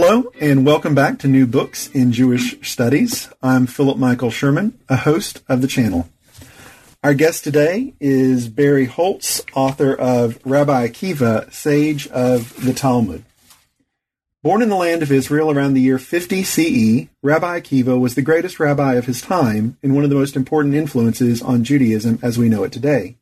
Hello, and welcome back to New Books in Jewish Studies. I'm Philip Michael Sherman, a host of the channel. Our guest today is Barry Holtz, author of Rabbi Akiva, Sage of the Talmud. Born in the land of Israel around the year 50 CE, Rabbi Akiva was the greatest rabbi of his time and one of the most important influences on Judaism as we know it today.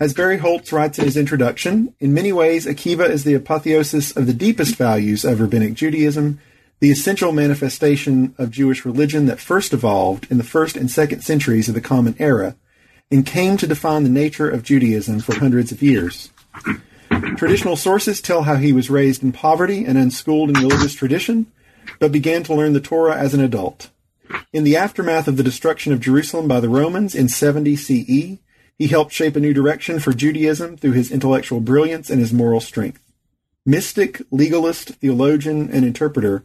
As Barry Holtz writes in his introduction, in many ways, Akiva is the apotheosis of the deepest values of rabbinic Judaism, the essential manifestation of Jewish religion that first evolved in the first and second centuries of the Common Era, and came to define the nature of Judaism for hundreds of years. Traditional sources tell how he was raised in poverty and unschooled in religious tradition, but began to learn the Torah as an adult. In the aftermath of the destruction of Jerusalem by the Romans in 70 CE, he helped shape a new direction for Judaism through his intellectual brilliance and his moral strength. Mystic, legalist, theologian, and interpreter,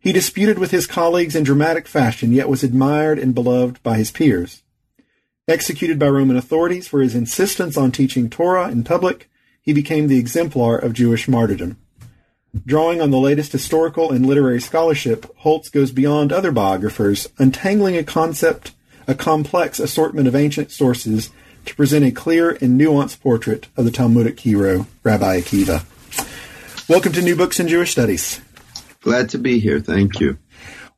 he disputed with his colleagues in dramatic fashion, yet was admired and beloved by his peers. Executed by Roman authorities for his insistence on teaching Torah in public, he became the exemplar of Jewish martyrdom. Drawing on the latest historical and literary scholarship, Holtz goes beyond other biographers, untangling a concept, a complex assortment of ancient sources to present a clear and nuanced portrait of the Talmudic hero, Rabbi Akiva. Welcome to New Books in Jewish Studies. Glad to be here. Thank you.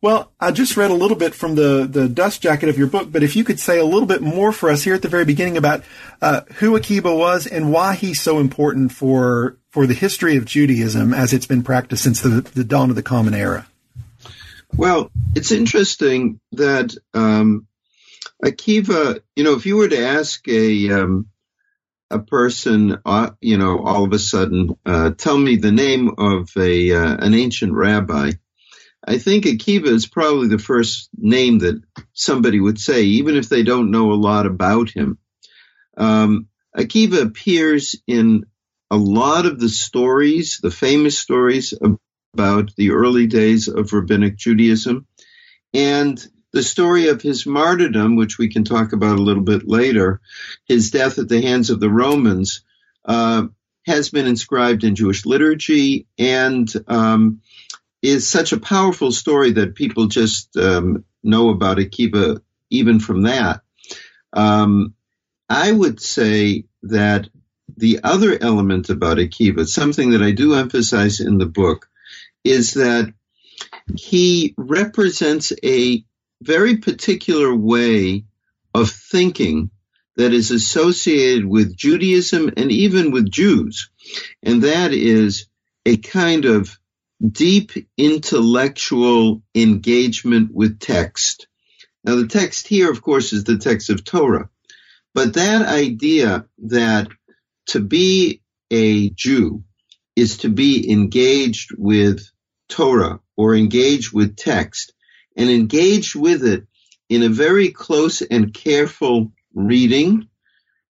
Well, I just read a little bit from the, the dust jacket of your book, but if you could say a little bit more for us here at the very beginning about uh, who Akiba was and why he's so important for for the history of Judaism as it's been practiced since the, the dawn of the Common Era. Well, it's interesting that um, Akiva, you know, if you were to ask a um, a person, uh, you know, all of a sudden, uh, tell me the name of a uh, an ancient rabbi, I think Akiva is probably the first name that somebody would say, even if they don't know a lot about him. Um, Akiva appears in a lot of the stories, the famous stories about the early days of rabbinic Judaism, and the story of his martyrdom, which we can talk about a little bit later, his death at the hands of the Romans, uh, has been inscribed in Jewish liturgy and um, is such a powerful story that people just um, know about Akiva even from that. Um, I would say that the other element about Akiva, something that I do emphasize in the book, is that he represents a very particular way of thinking that is associated with Judaism and even with Jews. And that is a kind of deep intellectual engagement with text. Now, the text here, of course, is the text of Torah. But that idea that to be a Jew is to be engaged with Torah or engaged with text and engage with it in a very close and careful reading.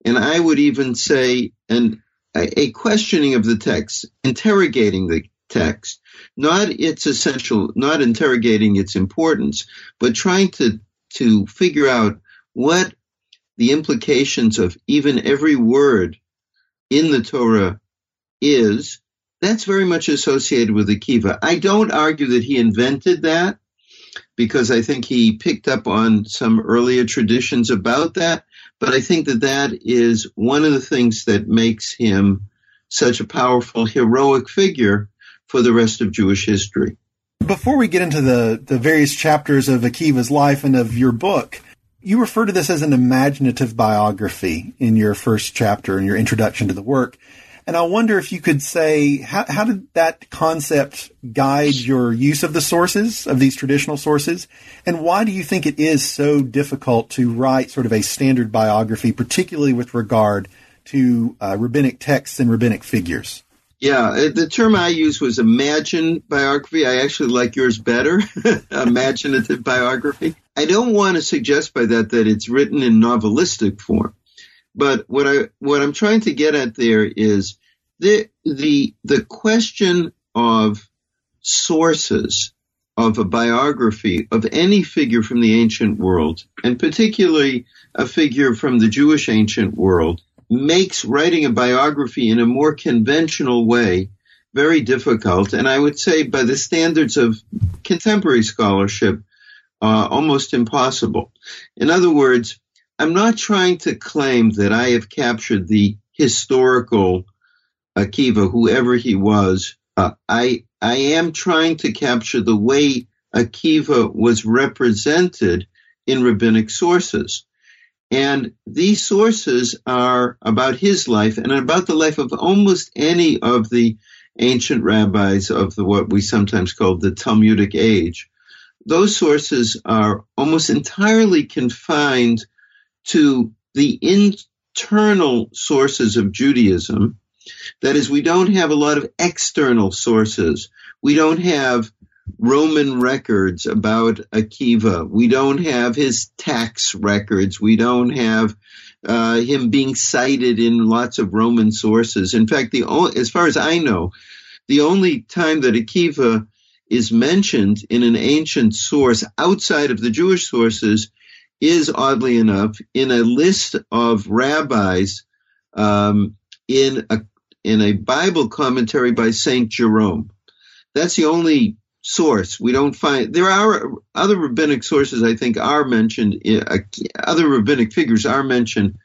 And I would even say an, a questioning of the text, interrogating the text, not its essential, not interrogating its importance, but trying to, to figure out what the implications of even every word in the Torah is. That's very much associated with Akiva. I don't argue that he invented that because I think he picked up on some earlier traditions about that. But I think that that is one of the things that makes him such a powerful, heroic figure for the rest of Jewish history. Before we get into the, the various chapters of Akiva's life and of your book, you refer to this as an imaginative biography in your first chapter in your introduction to the work. And I wonder if you could say, how, how did that concept guide your use of the sources, of these traditional sources? And why do you think it is so difficult to write sort of a standard biography, particularly with regard to uh, rabbinic texts and rabbinic figures? Yeah, uh, the term I used was imagine biography. I actually like yours better, imaginative biography. I don't want to suggest by that that it's written in novelistic form, but what I what I'm trying to get at there is the the the question of sources of a biography of any figure from the ancient world, and particularly a figure from the Jewish ancient world, makes writing a biography in a more conventional way very difficult, and I would say by the standards of contemporary scholarship, uh, almost impossible. In other words, I'm not trying to claim that I have captured the historical Akiva, whoever he was. Uh, I I am trying to capture the way Akiva was represented in rabbinic sources. And these sources are about his life and about the life of almost any of the ancient rabbis of the what we sometimes call the Talmudic age. Those sources are almost entirely confined to the internal sources of Judaism. That is, we don't have a lot of external sources. We don't have Roman records about Akiva. We don't have his tax records. We don't have uh, him being cited in lots of Roman sources. In fact, the as far as I know, the only time that Akiva is mentioned in an ancient source outside of the Jewish sources is oddly enough in a list of rabbis um, in a in a Bible commentary by Saint Jerome. That's the only source. We don't find there are other rabbinic sources. I think are mentioned. Uh, other rabbinic figures are mentioned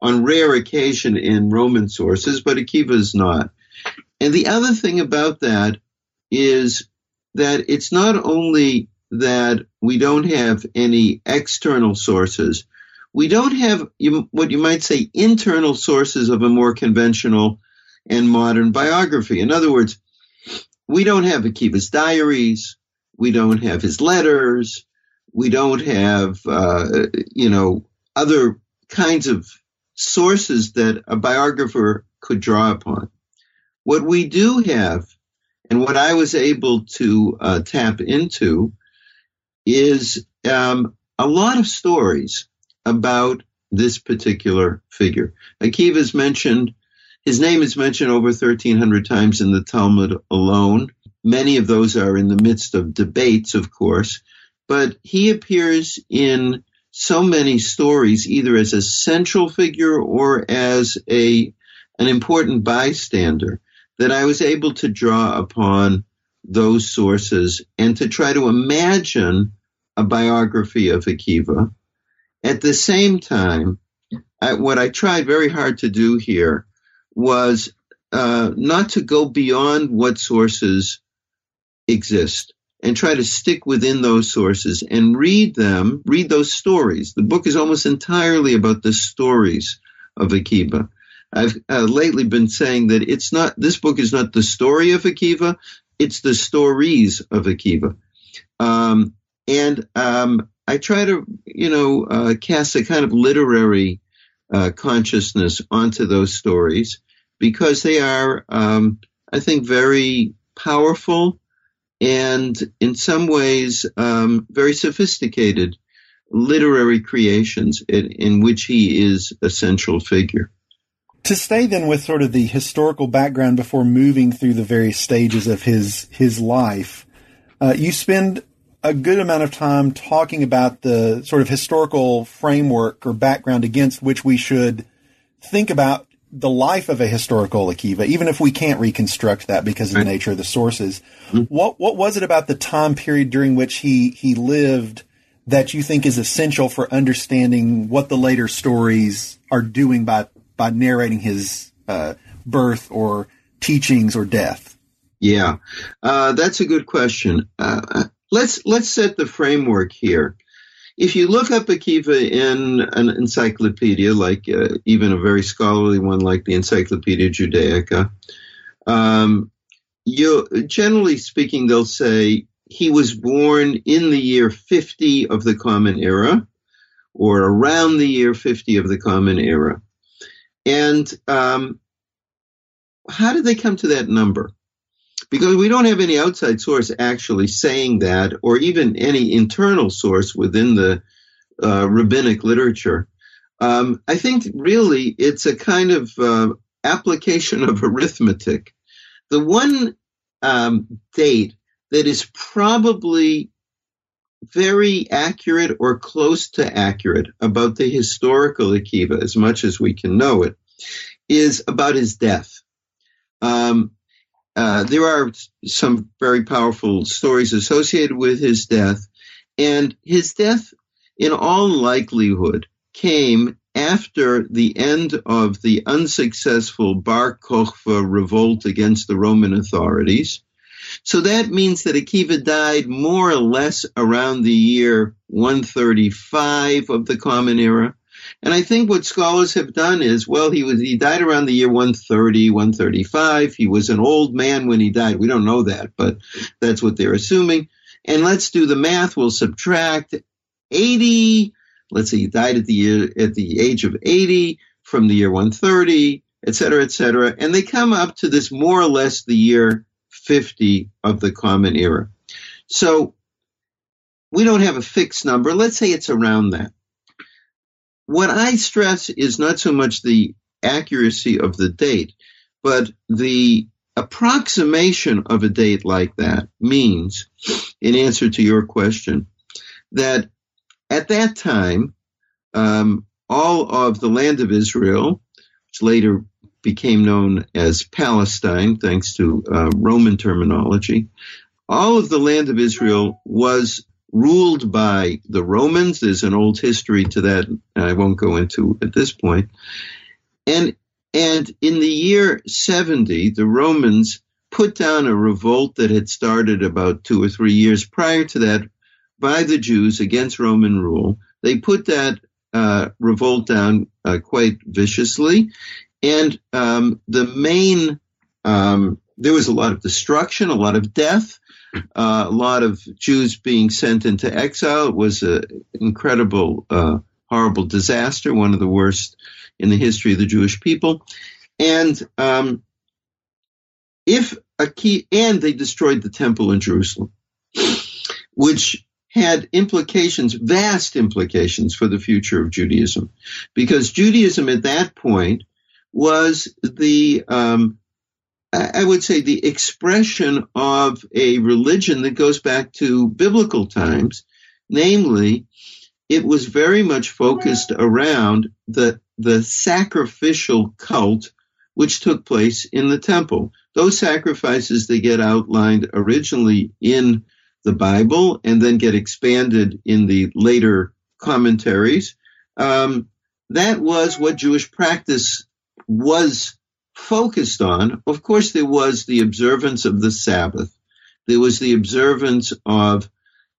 on rare occasion in Roman sources, but Akiva is not. And the other thing about that is that it's not only that we don't have any external sources, we don't have what you might say internal sources of a more conventional and modern biography. In other words, we don't have Akiva's diaries. We don't have his letters. We don't have, uh, you know, other kinds of sources that a biographer could draw upon. What we do have, and what I was able to uh, tap into, is um, a lot of stories about this particular figure. Akiva is mentioned his name is mentioned over 1,300 times in the Talmud alone. Many of those are in the midst of debates, of course, but he appears in so many stories, either as a central figure or as a an important bystander, that I was able to draw upon those sources and to try to imagine a biography of Akiva. At the same time, I, what I tried very hard to do here was uh, not to go beyond what sources exist and try to stick within those sources and read them, read those stories. The book is almost entirely about the stories of Akiva. I've uh, lately been saying that it's not, this book is not the story of Akiva, it's the stories of Akiva. Um, and um, I try to, you know, uh, cast a kind of literary uh, consciousness onto those stories because they are, um, I think, very powerful and in some ways um, very sophisticated literary creations in, in, which he is a central figure. To stay then with sort of the historical background before moving through the various stages of his his life, uh, you spend a good amount of time talking about the sort of historical framework or background against which we should think about the life of a historical Akiva, even if we can't reconstruct that because of the nature of the sources. Mm-hmm. What what was it about the time period during which he he lived that you think is essential for understanding what the later stories are doing by by narrating his uh, birth or teachings or death? Yeah, uh, that's a good question. Uh, let's let's set the framework here. If you look up Akiva in an encyclopedia, like uh, even a very scholarly one like the Encyclopedia Judaica, um, you generally speaking, they'll say he was born in the year 50 of the Common Era, or around the year 50 of the Common Era. And um, how did they come to that number? because we don't have any outside source actually saying that, or even any internal source within the uh, rabbinic literature. Um, I think really it's a kind of uh, application of arithmetic. The one um, date that is probably very accurate or close to accurate about the historical Akiva, as much as we can know it, is about his death. Um, uh, there are some very powerful stories associated with his death, and his death, in all likelihood, came after the end of the unsuccessful Bar Kokhba revolt against the Roman authorities. So that means that Akiva died more or less around the year 135 of the Common Era. And I think what scholars have done is, well, he was he died around the year 130, 135. He was an old man when he died. We don't know that, but that's what they're assuming. And let's do the math. We'll subtract 80 let's say he died at the year, at the age of 80 from the year 130, et cetera, et cetera. And they come up to this more or less the year 50 of the Common Era. So we don't have a fixed number. Let's say it's around that. What I stress is not so much the accuracy of the date, but the approximation of a date like that means, in answer to your question, that at that time, um, all of the land of Israel, which later became known as Palestine, thanks to uh, Roman terminology, all of the land of Israel was ruled by the Romans. There's an old history to that I won't go into at this point. And and in the year 70, the Romans put down a revolt that had started about two or three years prior to that by the Jews against Roman rule. They put that uh, revolt down uh, quite viciously, and um, the main um, there was a lot of destruction, a lot of death, uh, a lot of Jews being sent into exile. It was an incredible, uh, horrible disaster, one of the worst in the history of the Jewish people, and um, if a key, and they destroyed the temple in Jerusalem, which had implications, vast implications for the future of Judaism, because Judaism at that point was the, um, I would say, the expression of a religion that goes back to biblical times. Namely, it was very much focused around the, the sacrificial cult which took place in the temple. Those sacrifices they get outlined originally in the Bible and then get expanded in the later commentaries. Um, that was what Jewish practice was focused on. Of course, there was the observance of the Sabbath. There was the observance of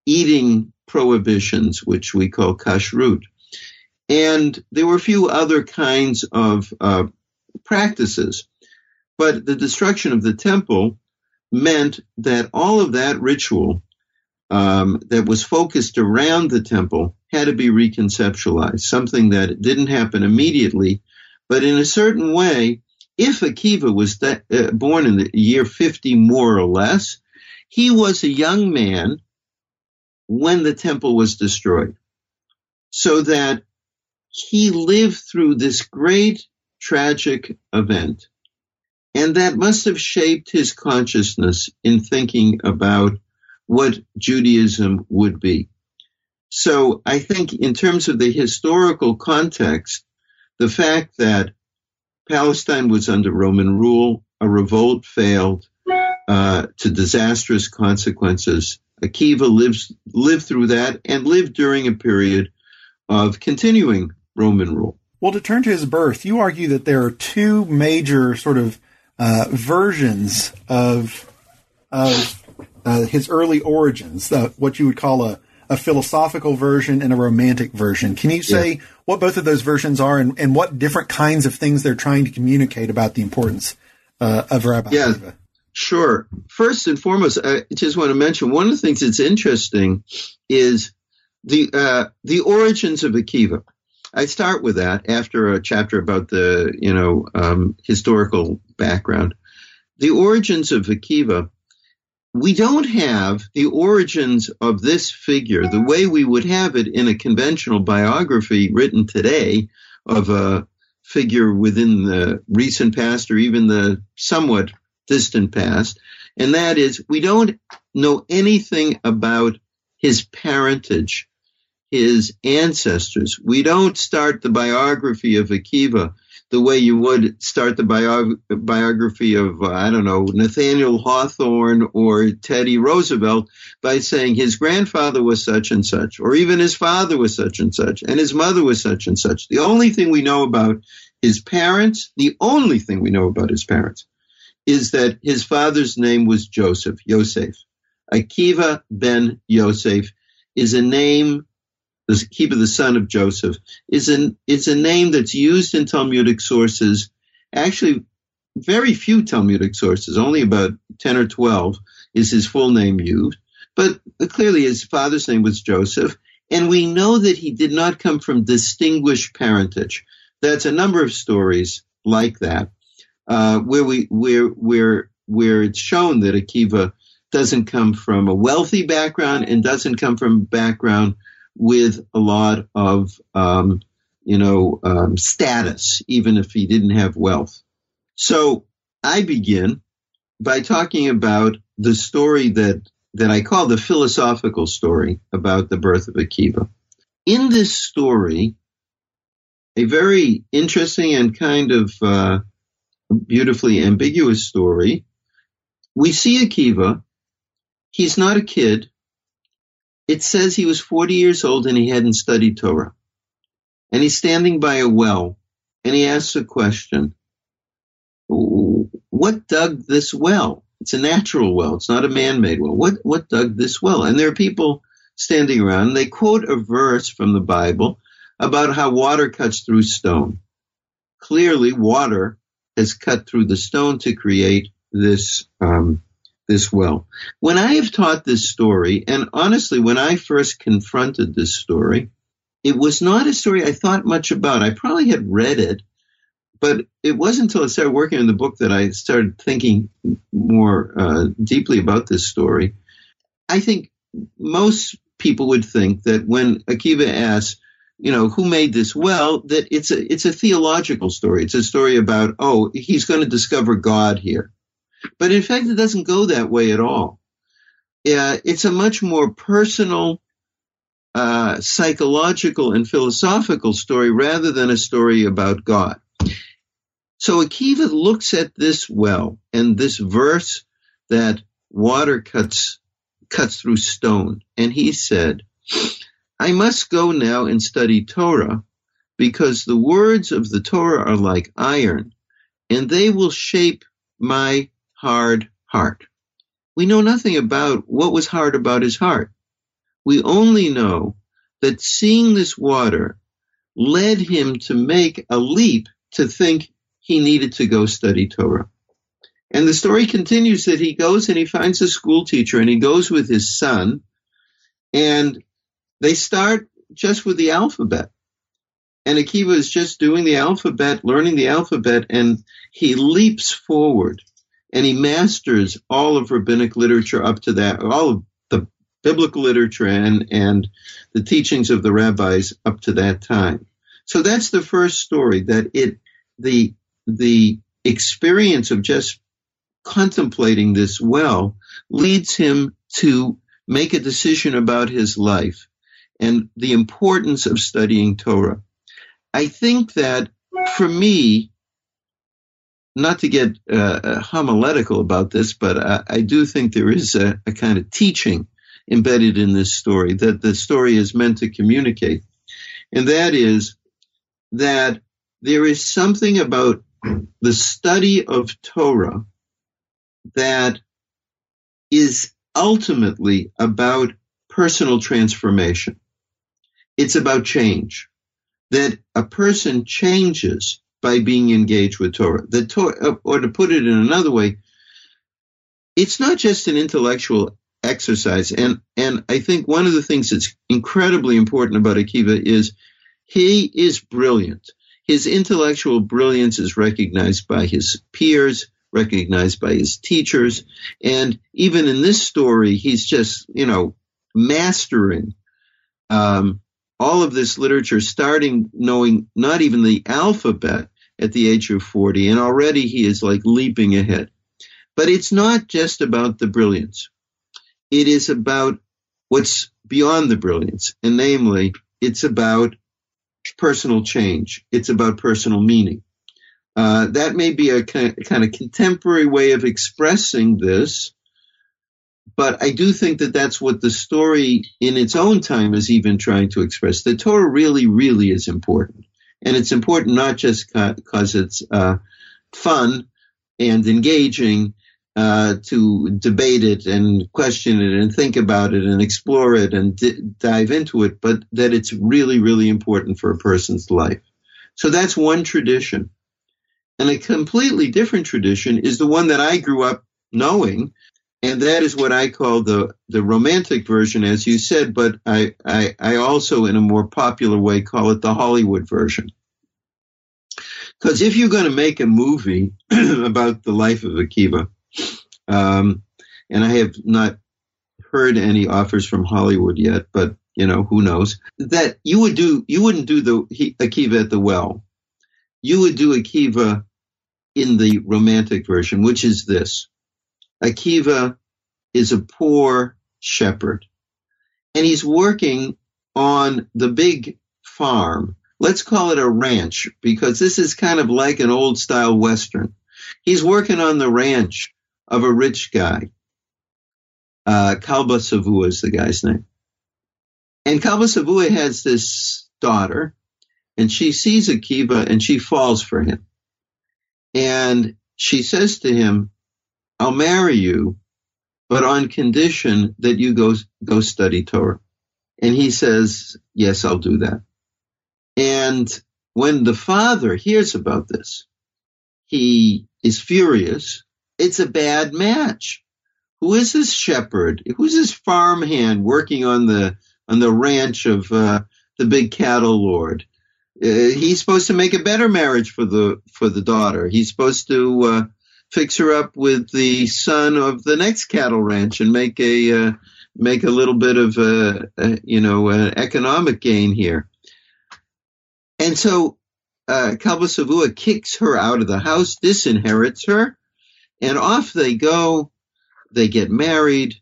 eating prohibitions, which we call kashrut. And there were a few other kinds of uh, practices. But the destruction of the temple meant that all of that ritual um, that was focused around the temple had to be reconceptualized, something that didn't happen immediately, but in a certain way, if Akiva was uh, born in the year 50 more or less, he was a young man when the temple was destroyed. So that he lived through this great tragic event. And that must have shaped his consciousness in thinking about what Judaism would be. So I think in terms of the historical context, the fact that Palestine was under Roman rule, a revolt failed uh, to disastrous consequences. Akiva lives, lived through that and lived during a period of continuing Roman rule. Well, to turn to his birth, you argue that there are two major sort of uh, versions of of uh, his early origins, uh, what you would call a, a philosophical version and a romantic version. Can you say yeah. What both of those versions are and, and what different kinds of things they're trying to communicate about the importance uh, of Rabbi yeah. Akiva? Sure. First and foremost, I just want to mention one of the things that's interesting is the uh, the origins of Akiva. I start with that after a chapter about the you know um, historical background. The origins of Akiva we don't have the origins of this figure the way we would have it in a conventional biography written today of a figure within the recent past or even the somewhat distant past. And that is, we don't know anything about his parentage, his ancestors. We don't start the biography of Akiva the way you would start the bio- biography of, uh, I don't know, Nathaniel Hawthorne or Teddy Roosevelt by saying his grandfather was such and such, or even his father was such and such, and his mother was such and such. The only thing we know about his parents, the only thing we know about his parents, is that his father's name was Joseph, Yosef. Akiva ben Yosef is a name the Akiva, the son of Joseph, is an is a name that's used in Talmudic sources. Actually, very few Talmudic sources, only about ten or twelve, is his full name used. But clearly, his father's name was Joseph, and we know that he did not come from distinguished parentage. That's a number of stories like that, uh, where we where where where it's shown that Akiva doesn't come from a wealthy background and doesn't come from a background with a lot of, um, you know, um, status, even if he didn't have wealth. So I begin by talking about the story that, that I call the philosophical story about the birth of Akiva. In this story, a very interesting and kind of uh, beautifully ambiguous story, we see Akiva. He's not a kid it says he was 40 years old and he hadn't studied Torah. And he's standing by a well and he asks a question. What dug this well? It's a natural well. It's not a man-made well. What, what dug this well? And there are people standing around and they quote a verse from the Bible about how water cuts through stone. Clearly water has cut through the stone to create this, um, this well. When I have taught this story, and honestly, when I first confronted this story, it was not a story I thought much about. I probably had read it, but it wasn't until I started working on the book that I started thinking more uh, deeply about this story. I think most people would think that when Akiva asks, you know, who made this well, that it's a it's a theological story. It's a story about, oh, he's going to discover God here. But in fact, it doesn't go that way at all. Uh, it's a much more personal, uh, psychological, and philosophical story rather than a story about God. So Akiva looks at this well and this verse that water cuts cuts through stone, and he said, "I must go now and study Torah." Because the words of the Torah are like iron, and they will shape my hard heart. We know nothing about what was hard about his heart. We only know that seeing this water led him to make a leap to think he needed to go study Torah. And the story continues that he goes and he finds a school teacher and he goes with his son and they start just with the alphabet. And Akiva is just doing the alphabet, learning the alphabet, and he leaps forward and he masters all of rabbinic literature up to that, all of the biblical literature and, and the teachings of the rabbis up to that time. So that's the first story that it, the, the experience of just contemplating this well leads him to make a decision about his life and the importance of studying Torah. I think that for me, not to get uh, uh, homiletical about this, but I, I do think there is a, a, kind of teaching embedded in this story that the story is meant to communicate. And that is that there is something about the study of Torah that is ultimately about personal transformation. It's about change. That a person changes by being engaged with Torah. The Torah, or to put it in another way, it's not just an intellectual exercise. And, and I think one of the things that's incredibly important about Akiva is he is brilliant. His intellectual brilliance is recognized by his peers, recognized by his teachers. And even in this story, he's just, you know, mastering um, all of this literature, starting knowing not even the alphabet, at the age of 40, and already he is like leaping ahead. But it's not just about the brilliance. It is about what's beyond the brilliance, and namely, it's about personal change. It's about personal meaning. Uh, that may be a kind of contemporary way of expressing this, but I do think that that's what the story in its own time is even trying to express. The Torah really, really is important. And it's important not just because it's uh, fun and engaging uh, to debate it and question it and think about it and explore it and d- dive into it, but that it's really, really important for a person's life. So that's one tradition. And a completely different tradition is the one that I grew up knowing, and that is what I call the, the romantic version, as you said, but I, I, I also, in a more popular way, call it the Hollywood version. Because if you're going to make a movie about the life of Akiva, um, and I have not heard any offers from Hollywood yet, but you know who knows that you would do you wouldn't do the Akiva at the well. You would do Akiva in the romantic version, which is this: Akiva is a poor shepherd, and he's working on the big farm. Let's call it a ranch because this is kind of like an old style western. He's working on the ranch of a rich guy. Uh, Kalba Savua is the guy's name. And Kalba Savua has this daughter, and she sees Akiva and she falls for him. And she says to him, I'll marry you, but on condition that you go, go study Torah. And he says, Yes, I'll do that. And when the father hears about this, he is furious it's a bad match. Who is this shepherd? Who's this farmhand working on the on the ranch of uh, the big cattle lord? Uh, he's supposed to make a better marriage for the for the daughter. He's supposed to uh, fix her up with the son of the next cattle ranch and make a uh, make a little bit of a, a you know an economic gain here. And so uh, Kalba Savua kicks her out of the house, disinherits her, and off they go. They get married.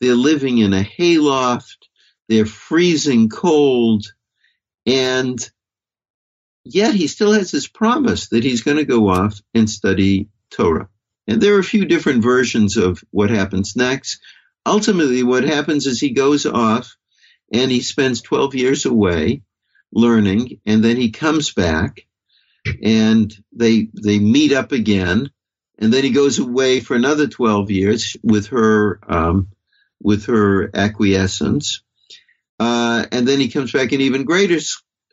They're living in a hayloft. They're freezing cold. And yet he still has his promise that he's going to go off and study Torah. And there are a few different versions of what happens next. Ultimately, what happens is he goes off and he spends 12 years away learning, and then he comes back and they they meet up again and then he goes away for another 12 years with her um, with her acquiescence uh, and then he comes back in even greater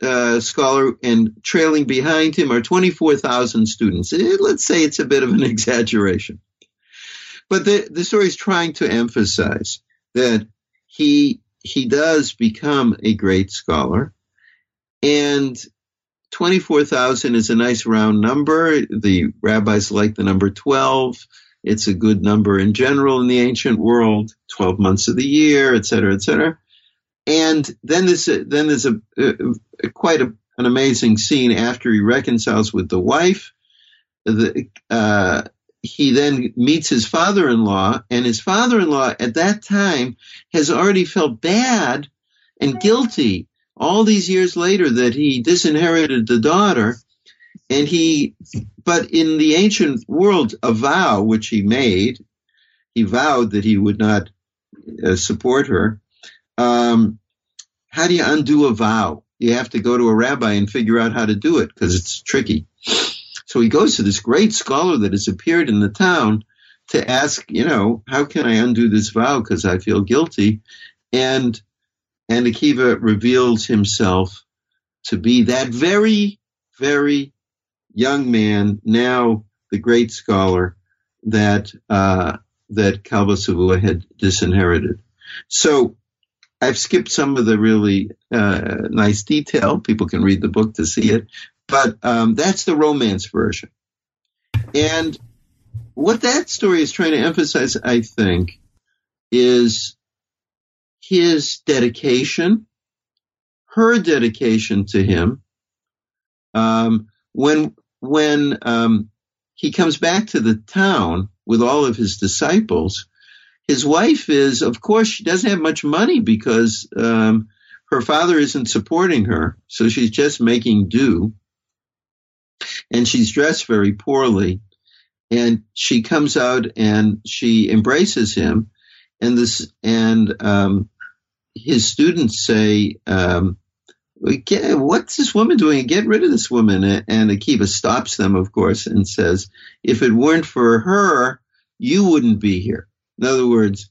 uh, scholar and trailing behind him are 24,000 students eh, let's say it's a bit of an exaggeration but the, the story is trying to emphasize that he he does become a great scholar and 24,000 is a nice round number. The rabbis like the number 12. It's a good number in general in the ancient world, 12 months of the year, et cetera, et cetera. And then there's a, then there's a, a quite a, an amazing scene after he reconciles with the wife. The, uh, he then meets his father-in-law, and his father-in-law at that time has already felt bad and guilty all these years later that he disinherited the daughter and he but in the ancient world a vow which he made he vowed that he would not uh, support her um, how do you undo a vow? You have to go to a rabbi and figure out how to do it because it's tricky. So he goes to this great scholar that has appeared in the town to ask you know how can i undo this vow because i feel guilty? And and Akiva reveals himself to be that very, very young man, now the great scholar that uh, that Kalba Savua had disinherited. So I've skipped some of the really uh, nice detail. People can read the book to see it, but um, that's the romance version. And what that story is trying to emphasize, I think, is his dedication, her dedication to him. Um, when when um, he comes back to the town with all of his disciples, his wife is, of course, she doesn't have much money because um, her father isn't supporting her, so she's just making do. and she's dressed very poorly. And she comes out and she embraces him, and this and um, his students say, um, "What's this woman doing? Get rid of this woman!" And Akiva stops them, of course, and says, "If it weren't for her, you wouldn't be here." In other words,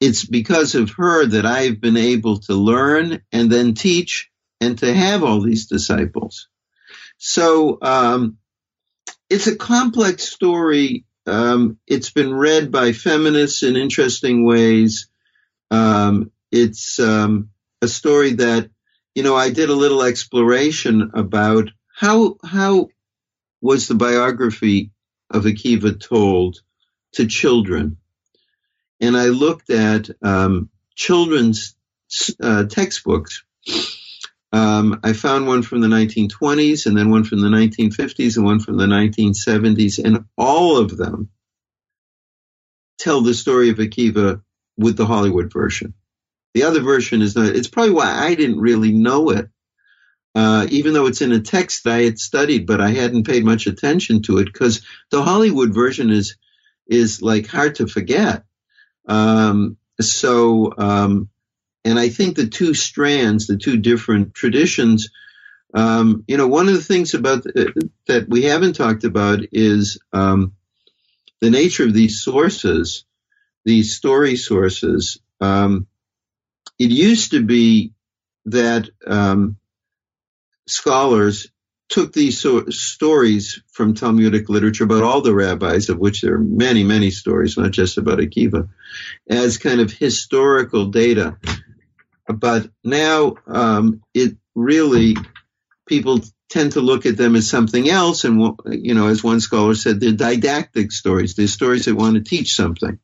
it's because of her that I've been able to learn and then teach and to have all these disciples. So um, it's a complex story. Um, it's been read by feminists in interesting ways. Um, it's um, a story that you know I did a little exploration about how how was the biography of Akiva told to children, and I looked at um, children's uh, textbooks um, I found one from the 1920s and then one from the 1950s and one from the 1970s, and all of them tell the story of Akiva with the Hollywood version. The other version is not, it's probably why I didn't really know it, uh, even though it's in a text that I had studied, but I hadn't paid much attention to it because the Hollywood version is, is like hard to forget. Um, so, um, and I think the two strands, the two different traditions, um, you know, one of the things about uh, that we haven't talked about is um, the nature of these sources, these story sources. Um, it used to be that um, scholars took these so- stories from Talmudic literature about all the rabbis, of which there are many, many stories, not just about Akiva, as kind of historical data but now um, it really people tend to look at them as something else, and you know, as one scholar said, they're didactic stories. They're stories that want to teach something.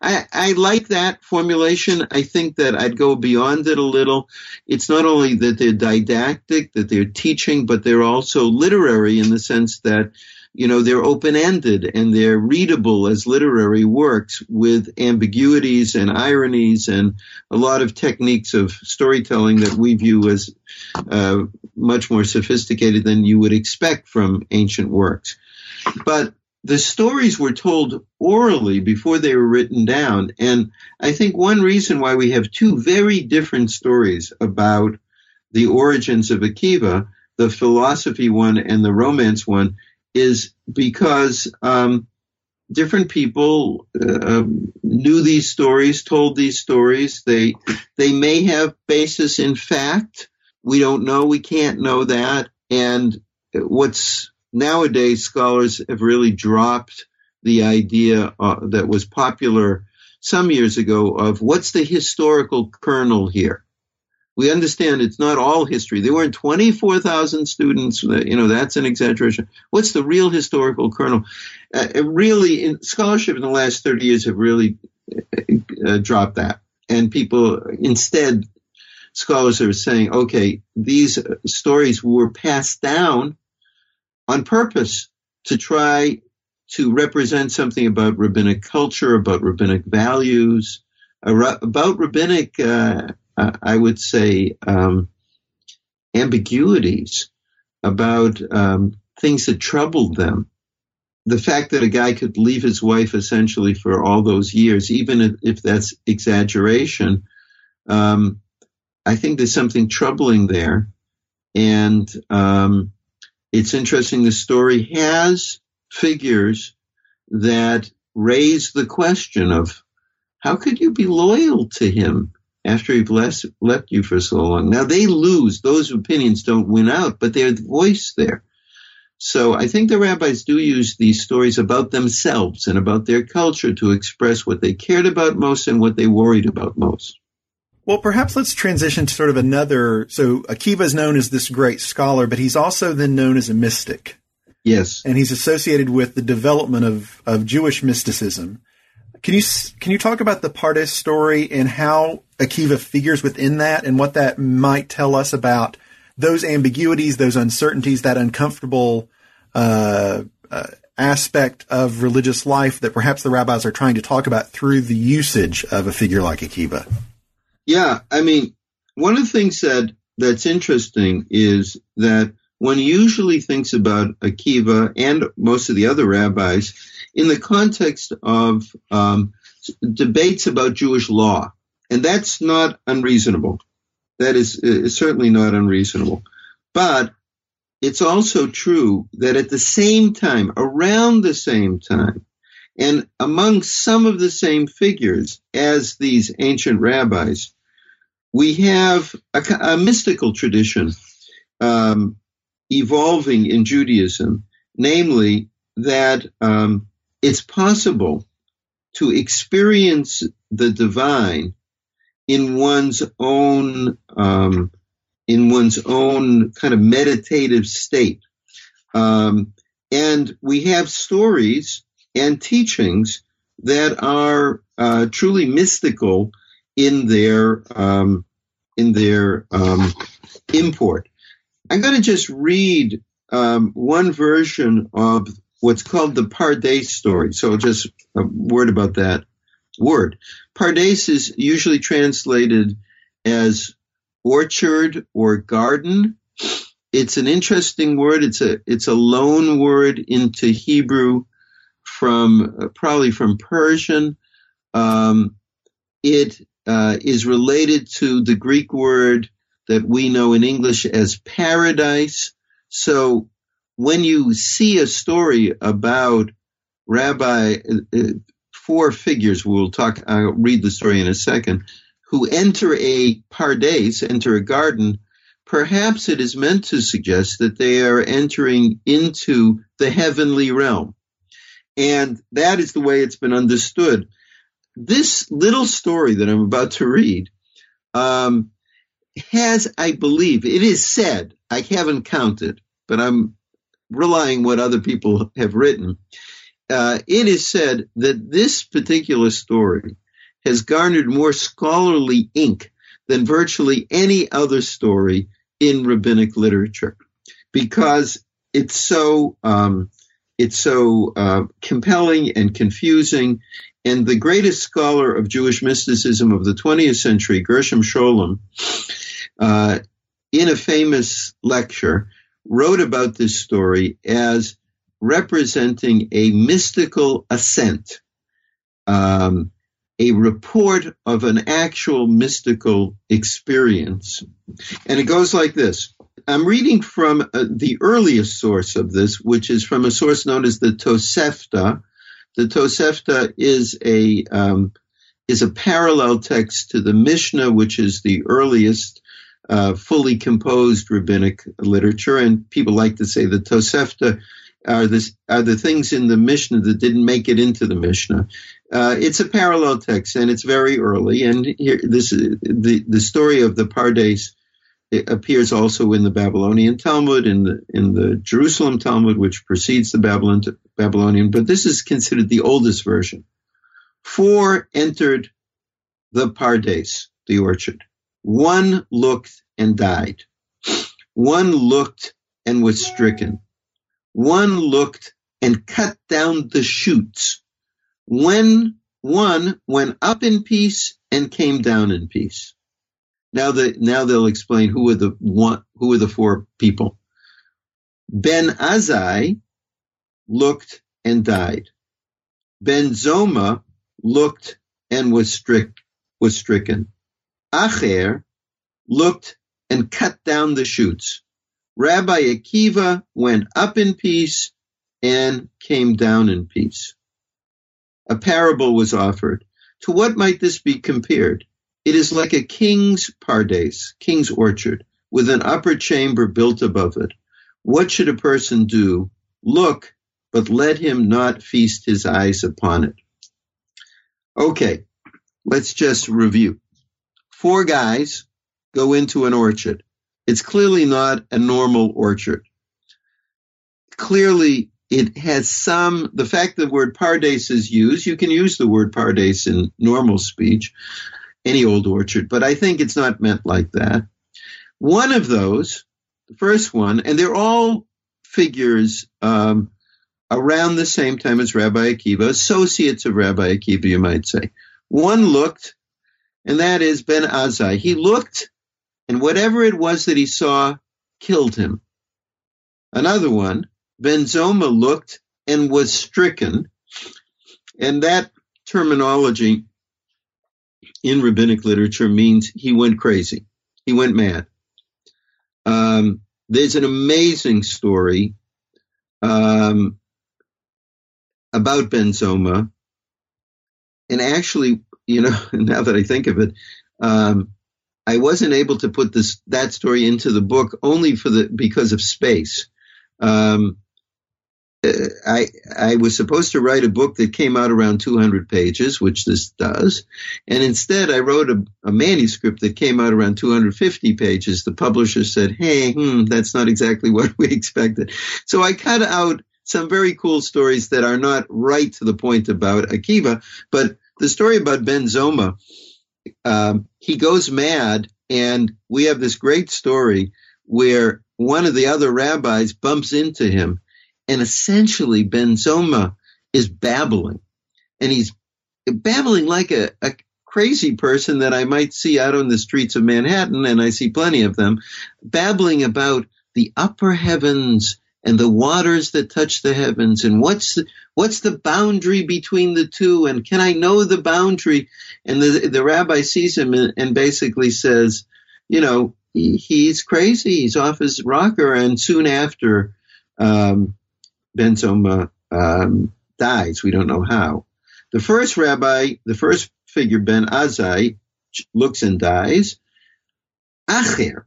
I, I, like that formulation. I think that I'd go beyond it a little. It's not only that they're didactic, that they're teaching, but they're also literary in the sense that you know, they're open ended and they're readable as literary works with ambiguities and ironies and a lot of techniques of storytelling that we view as uh, much more sophisticated than you would expect from ancient works. But the stories were told orally before they were written down. And I think one reason why we have two very different stories about the origins of Akiva, the philosophy one and the romance one, is because um, different people uh, knew these stories, told these stories. They they may have basis in fact. We don't know. We can't know that. And what's nowadays scholars have really dropped the idea uh, that was popular some years ago of what's the historical kernel here we understand it's not all history. There weren't 24,000 students. You know, that's an exaggeration. What's the real historical kernel? Uh, really, in scholarship in the last 30 years have really uh, dropped that. And people, instead, scholars are saying, okay, these stories were passed down on purpose to try to represent something about rabbinic culture, about rabbinic values, about rabbinic uh, uh, I would say, um, ambiguities about um, things that troubled them. The fact that a guy could leave his wife essentially for all those years, even if, if that's exaggeration, um, I think there's something troubling there. And um, it's interesting, the story has figures that raise the question of how could you be loyal to him after he left, left you for so long. Now they lose; those opinions don't win out, but they're voiced there. So I think the rabbis do use these stories about themselves and about their culture to express what they cared about most and what they worried about most. Well, perhaps let's transition to sort of another. So Akiva is known as this great scholar, but he's also then known as a mystic. Yes. And he's associated with the development of, of Jewish mysticism. Can you can you talk about the Pardes story and how Akiva figures within that, and what that might tell us about those ambiguities, those uncertainties, that uncomfortable uh, uh, aspect of religious life that perhaps the rabbis are trying to talk about through the usage of a figure like Akiva? Yeah, I mean, one of the things that that's interesting is that one usually thinks about Akiva and most of the other rabbis in the context of um, debates about Jewish law. And that's not unreasonable. That is, is certainly not unreasonable. But it's also true that at the same time, around the same time, and among some of the same figures as these ancient rabbis, we have a, a mystical tradition um, evolving in Judaism, namely that um, it's possible to experience the divine in one's own um, in one's own kind of meditative state. Um, and we have stories and teachings that are uh, truly mystical in their um, in their um, import. I'm going to just read um, one version of what's called the Pardes story. So just a word about that word. Pardes is usually translated as orchard or garden. It's an interesting word. It's a it's a loan word into Hebrew from uh, probably from Persian. Um, it uh, is related to the Greek word that we know in English as paradise. So when you see a story about Rabbi, uh, uh, four figures, we'll talk, I'll read the story in a second, who enter a pardes, enter a garden, perhaps it is meant to suggest that they are entering into the heavenly realm. And that is the way it's been understood. This little story that I'm about to read um, has, I believe, it is said, I haven't counted, but I'm relying what other people have written. Uh, it is said that this particular story has garnered more scholarly ink than virtually any other story in rabbinic literature because it's so um, it's so uh, compelling and confusing. And the greatest scholar of Jewish mysticism of the 20th century, Gershom Scholem, uh, in a famous lecture, wrote about this story as representing a mystical ascent. Um, a report of an actual mystical experience. And it goes like this. I'm reading from uh, the earliest source of this, which is from a source known as the Tosefta. The Tosefta is a um, is a parallel text to the Mishnah, which is the earliest uh, fully composed rabbinic literature. And people like to say the Tosefta are, this, are the things in the Mishnah that didn't make it into the Mishnah. Uh, it's a parallel text, and it's very early. And here, this the the story of the Pardes appears also in the Babylonian Talmud, in the in the Jerusalem Talmud, which precedes the Babylon, Babylonian. But this is considered the oldest version. Four entered the Pardes, the orchard. One looked and died. One looked and was stricken. One looked and cut down the shoots when one went up in peace and came down in peace. Now the now they'll explain who are the one who the four people. Ben Azai looked and died. Ben Zoma looked and was was stricken. Acher looked and cut down the shoots. Rabbi Akiva went up in peace and came down in peace a parable was offered. To what might this be compared? It is like a king's pardes, king's orchard, with an upper chamber built above it. What should a person do? Look, but let him not feast his eyes upon it. Okay, let's just review. Four guys go into an orchard. It's clearly not a normal orchard. Clearly, it has some, the fact that the word pardes is used, you can use the word pardes in normal speech, any old orchard, but I think it's not meant like that. One of those, the first one, and they're all figures um, around the same time as Rabbi Akiva, associates of Rabbi Akiva, you might say. One looked, and that is Ben Azai. He looked, and whatever it was that he saw killed him. Another one, Benzoma looked and was stricken. And that terminology in rabbinic literature means he went crazy. He went mad. Um, there's an amazing story um, about Benzoma. And actually, you know, now that I think of it, um, I wasn't able to put this that story into the book only for the because of space. Um, I I was supposed to write a book that came out around 200 pages, which this does, and instead I wrote a, a manuscript that came out around 250 pages. The publisher said, "Hey, hmm, that's not exactly what we expected," so I cut out some very cool stories that are not right to the point about Akiva, but the story about Benzoma, um, he goes mad, and we have this great story where one of the other rabbis bumps into him and essentially, Benzoma is babbling. And he's babbling like a, a crazy person that I might see out on the streets of Manhattan, and I see plenty of them, babbling about the upper heavens and the waters that touch the heavens and what's the, what's the boundary between the two and can I know the boundary? And the, the rabbi sees him and, and basically says, you know, he, he's crazy. He's off his rocker. And soon after, um, Benzoma um, dies. We don't know how. The first rabbi, the first figure, Ben Azai, looks and dies. Acher.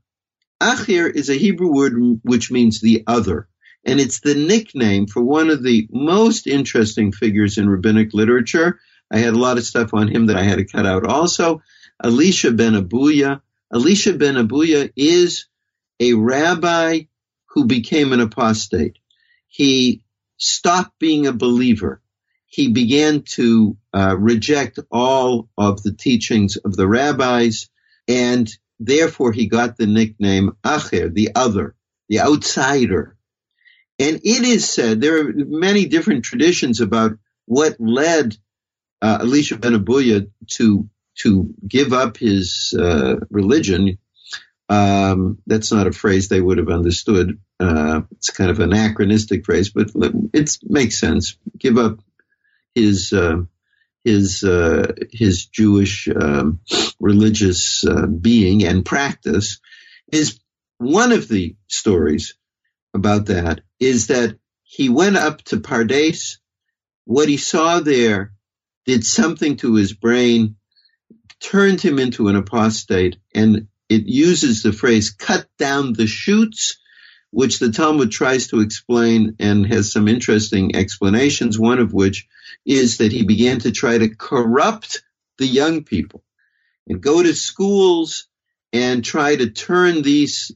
Acher is a Hebrew word which means the other. And it's the nickname for one of the most interesting figures in rabbinic literature. I had a lot of stuff on him that I had to cut out also. Elisha ben Abuya. Elisha ben Abuya is a rabbi who became an apostate he stopped being a believer. He began to uh, reject all of the teachings of the rabbis, and therefore he got the nickname Acher, the other, the outsider. And it is said there are many different traditions about what led uh, Elisha ben Abuya to to give up his uh, religion. Um, that's not a phrase they would have understood. Uh, it's kind of an anachronistic phrase, but it makes sense. Give up his uh, his uh, his Jewish um, religious uh, being and practice is one of the stories about that. Is that he went up to Pardes. What he saw there did something to his brain, turned him into an apostate, and it uses the phrase cut down the shoots, which the Talmud tries to explain and has some interesting explanations, one of which is that he began to try to corrupt the young people and go to schools and try to turn these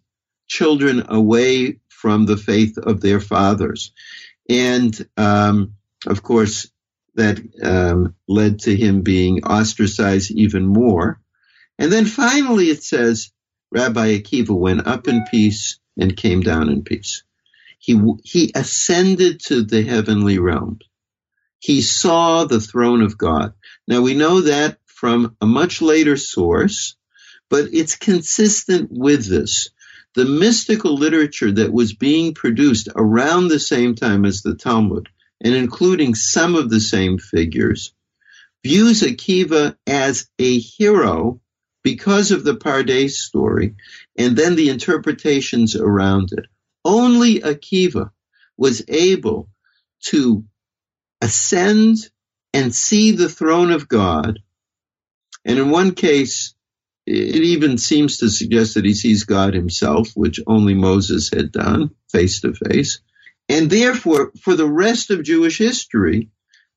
children away from the faith of their fathers. And um, of course, that um, led to him being ostracized even more. And then finally it says, Rabbi Akiva went up in peace and came down in peace. He, he ascended to the heavenly realms. He saw the throne of God. Now we know that from a much later source, but it's consistent with this. The mystical literature that was being produced around the same time as the Talmud, and including some of the same figures, views Akiva as a hero because of the Pardes story and then the interpretations around it. Only Akiva was able to ascend and see the throne of God. And in one case, it even seems to suggest that he sees God himself, which only Moses had done face to face. And therefore, for the rest of Jewish history,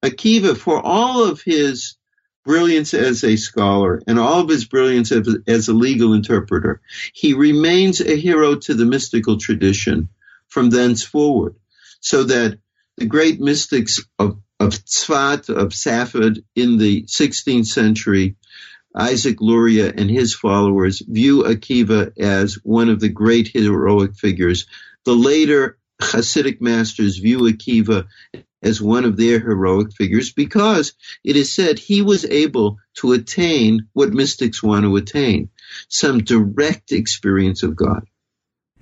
Akiva, for all of his brilliance as a scholar and all of his brilliance as, a legal interpreter, he remains a hero to the mystical tradition from thenceforward. So that the great mystics of, of Tzfat, of Safed in the 16th century, Isaac Luria and his followers view Akiva as one of the great heroic figures. The later Hasidic masters view Akiva as one of their heroic figures because it is said he was able to attain what mystics want to attain some direct experience of God.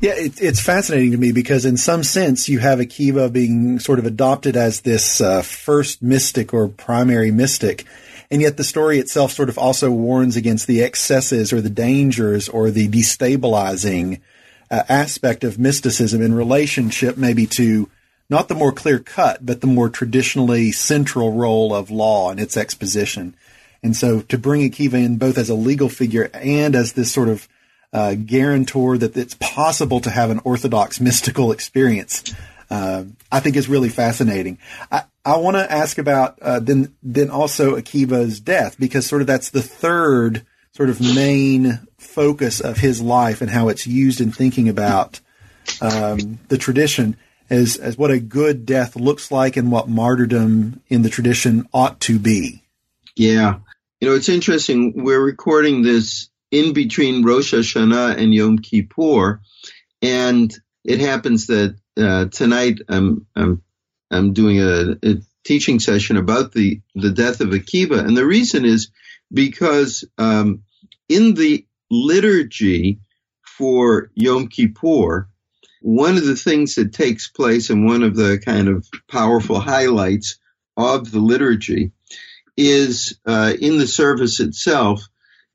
Yeah, it, it's fascinating to me because, in some sense, you have Akiva being sort of adopted as this uh, first mystic or primary mystic, and yet the story itself sort of also warns against the excesses or the dangers or the destabilizing uh, aspect of mysticism in relationship, maybe to not the more clear cut, but the more traditionally central role of law and its exposition. And so, to bring Akiva in both as a legal figure and as this sort of uh, guarantor that it's possible to have an orthodox mystical experience. Uh, I think is really fascinating. I, I want to ask about uh, then then also Akiva's death because sort of that's the third sort of main focus of his life and how it's used in thinking about um, the tradition as as what a good death looks like and what martyrdom in the tradition ought to be. Yeah, you know it's interesting. We're recording this in between Rosh Hashanah and Yom Kippur, and it happens that uh, tonight I'm I'm I'm doing a, a, teaching session about the the death of Akiva, and the reason is because um, in the liturgy for Yom Kippur, one of the things that takes place and one of the kind of powerful highlights of the liturgy is uh, in the service itself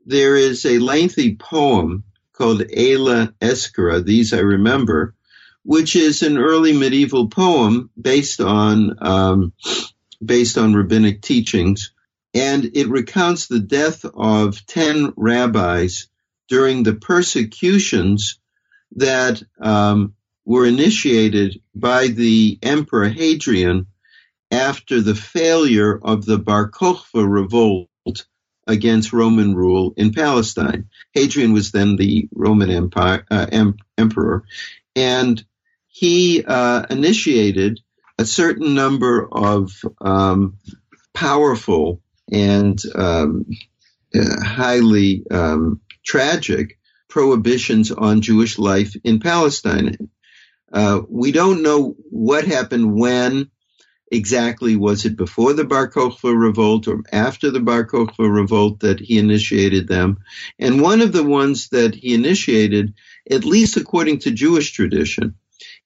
there is a lengthy poem called Eila Eskara, These I Remember, which is an early medieval poem based on um, based on rabbinic teachings, and it recounts the death of ten rabbis during the persecutions that um, were initiated by the Emperor Hadrian after the failure of the Bar Kokhba revolt against Roman rule in Palestine. Hadrian was then the Roman Empire, uh, em- emperor, and he uh, initiated a certain number of um, powerful and um, highly um, tragic prohibitions on Jewish life in Palestine. Uh, we don't know what happened when exactly was it before the Bar Kokhba revolt or after the Bar Kokhba revolt that he initiated them? And one of the ones that he initiated, at least according to Jewish tradition,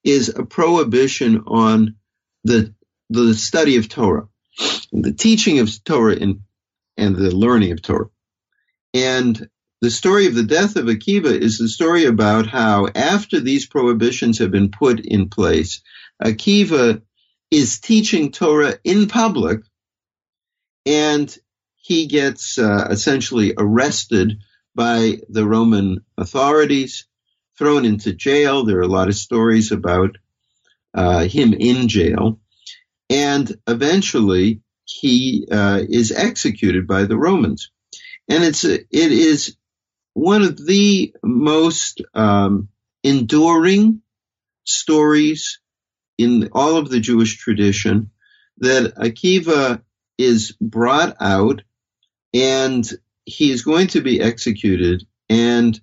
is a prohibition on the the study of Torah, the teaching of Torah and and the learning of Torah. And the story of the death of Akiva is the story about how after these prohibitions have been put in place, Akiva is teaching Torah in public, and he gets uh, essentially arrested by the Roman authorities, thrown into jail. There are a lot of stories about uh, him in jail, and eventually he uh, is executed by the Romans. And it's it is one of the most um, enduring stories in all of the Jewish tradition that Akiva is brought out and he is going to be executed. And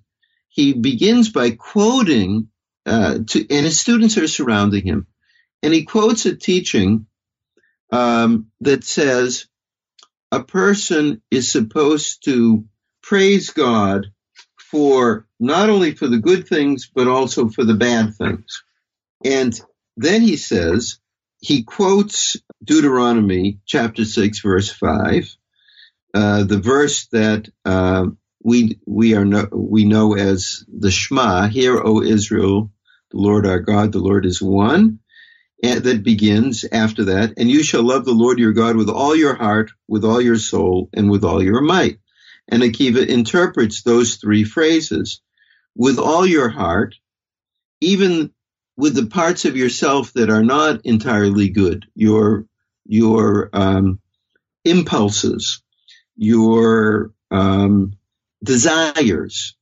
he begins by quoting, uh, to, and his students are surrounding him. And he quotes a teaching um, that says a person is supposed to praise God for not only for the good things, but also for the bad things. And then he says, he quotes Deuteronomy chapter 6, verse 5, uh, the verse that uh, we, we, are no, we know as the Shema, Hear, O Israel, the Lord our God, the Lord is one. And that begins after that, and you shall love the Lord your God with all your heart, with all your soul, and with all your might. And Akiva interprets those three phrases. With all your heart, even with the parts of yourself that are not entirely good, your your um, impulses, your um, desires.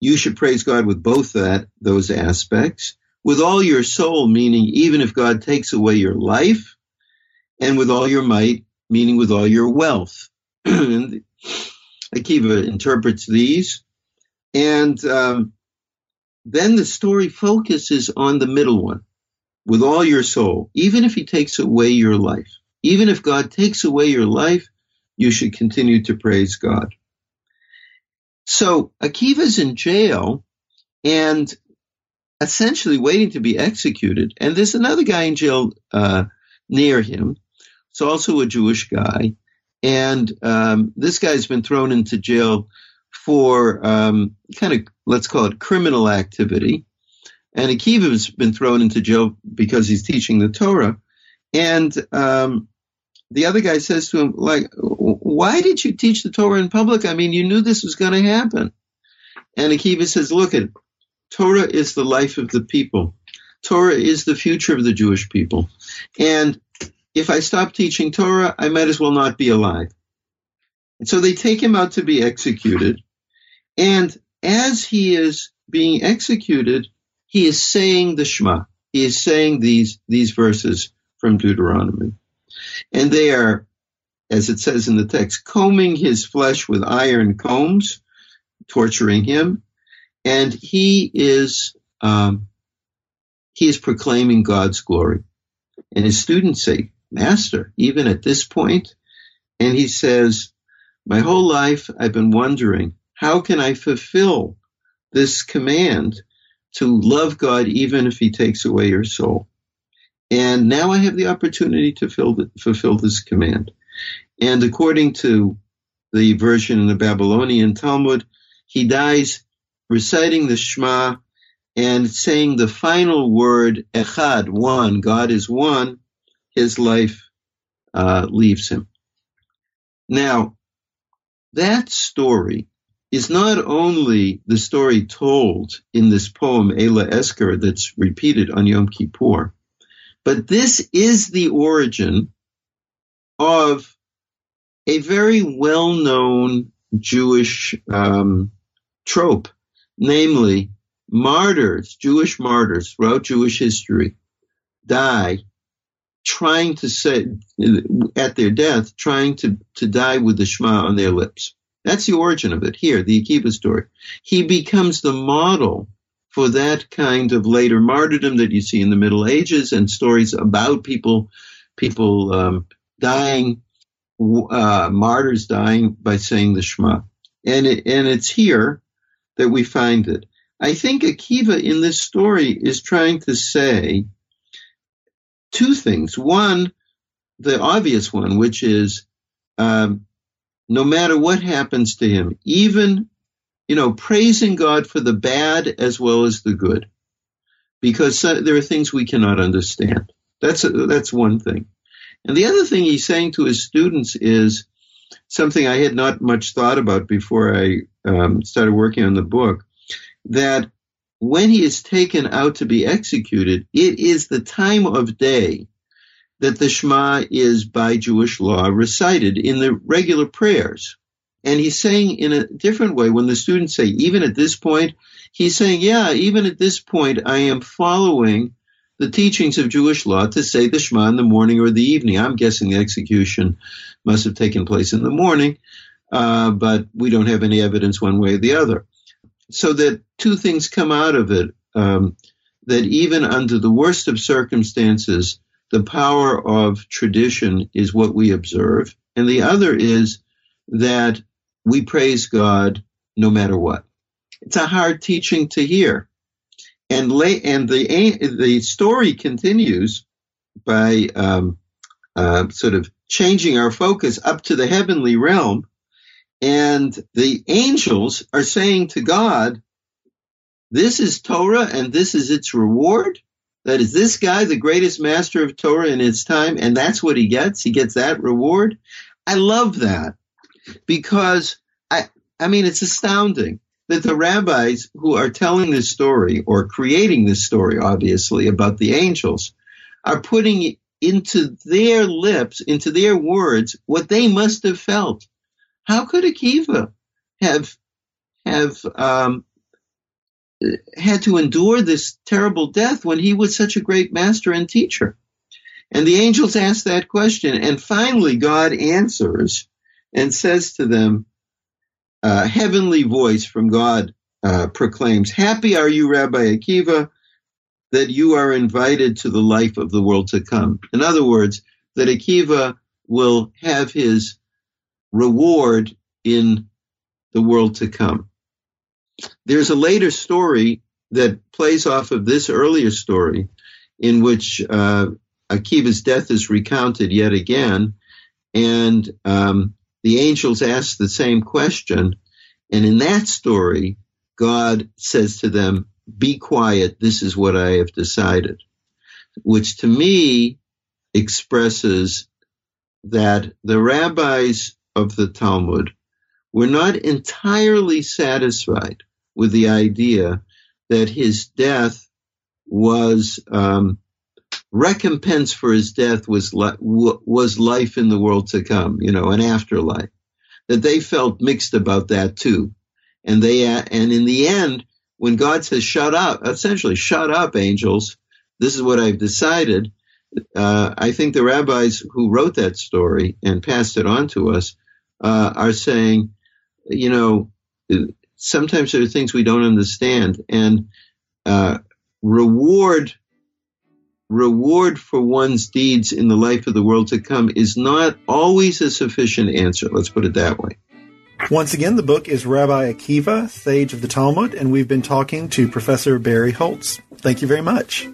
You should praise God with both that those aspects, with all your soul, meaning even if God takes away your life, and with all your might, meaning with all your wealth. Akiva interprets these, and um, then the story focuses on the middle one with all your soul. Even if he takes away your life, even if God takes away your life, you should continue to praise God. So Akiva's in jail and essentially waiting to be executed. And there's another guy in jail uh, near him. It's also a Jewish guy. And um, this guy's been thrown into jail for um, kind of, let's call it criminal activity. And Akiva's been thrown into jail because he's teaching the Torah. And um, the other guy says to him, like, why did you teach the Torah in public? I mean, you knew this was going to happen. And Akiva says, look, Torah is the life of the people. Torah is the future of the Jewish people. And if I stop teaching Torah, I might as well not be alive. And so they take him out to be executed. And as he is being executed, he is saying the Shema. He is saying these, these verses from Deuteronomy. And they are, as it says in the text, combing his flesh with iron combs, torturing him. And he is, um, he is proclaiming God's glory. And his students say, Master, even at this point? And he says, My whole life I've been wondering, how can I fulfill this command to love God even if He takes away your soul. And now I have the opportunity to the, fulfill this command. And according to the version in the Babylonian Talmud, he dies reciting the Shema and saying the final word, Echad, one, God is one, his life uh, leaves him. Now, that story is not only the story told in this poem, Eila Eskara, that's repeated on Yom Kippur, but this is the origin of a very well known Jewish um, trope, namely, martyrs, Jewish martyrs throughout Jewish history, die trying to say, at their death, trying to, to die with the Shema on their lips. That's the origin of it here, the Akiva story. He becomes the model for that kind of later martyrdom that you see in the Middle Ages and stories about people, people um, dying, uh, martyrs dying by saying the Shema. And it, and it's here that we find it. I think Akiva in this story is trying to say two things. One, the obvious one, which is um, no matter what happens to him, even, you know, praising God for the bad as well as the good, because there are things we cannot understand. That's, a, that's one thing. And the other thing he's saying to his students is something I had not much thought about before I um, started working on the book, that when he is taken out to be executed, it is the time of day that the Shema is by Jewish law recited in the regular prayers. And he's saying in a different way when the students say, even at this point, he's saying, yeah, even at this point, I am following the teachings of Jewish law to say the Shema in the morning or the evening. I'm guessing the execution must have taken place in the morning, uh, but we don't have any evidence one way or the other. So that two things come out of it. Um, that even under the worst of circumstances, the power of tradition is what we observe. And the other is that we praise God no matter what. It's a hard teaching to hear. And, and the, the story continues by um, uh, sort of changing our focus up to the heavenly realm. And the angels are saying to God, this is Torah and this is its reward. That is this guy, the greatest master of Torah in his time, and that's what he gets. He gets that reward. I love that because I, I mean, it's astounding that the rabbis who are telling this story or creating this story, obviously, about the angels are putting into their lips, into their words, what they must have felt. How could Akiva have, have, um, had to endure this terrible death when he was such a great master and teacher? And the angels ask that question, and finally God answers and says to them, a heavenly voice from God uh, proclaims, Happy are you, Rabbi Akiva, that you are invited to the life of the world to come. In other words, that Akiva will have his reward in the world to come. There's a later story that plays off of this earlier story, in which uh, Akiva's death is recounted yet again, and um, the angels ask the same question. And in that story, God says to them, Be quiet, this is what I have decided, which to me expresses that the rabbis of the Talmud were not entirely satisfied with the idea that his death was um, recompense for his death was li- was life in the world to come, you know, an afterlife. That they felt mixed about that too, and they and in the end, when God says "shut up," essentially "shut up, angels," this is what I've decided. Uh, I think the rabbis who wrote that story and passed it on to us uh, are saying, you know, sometimes there are things we don't understand, and uh, reward reward for one's deeds in the life of the world to come is not always a sufficient answer. Let's put it that way. Once again, the book is Rabbi Akiva, Sage of the Talmud, and we've been talking to Professor Barry Holtz. Thank you very much.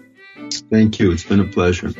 Thank you. It's been a pleasure.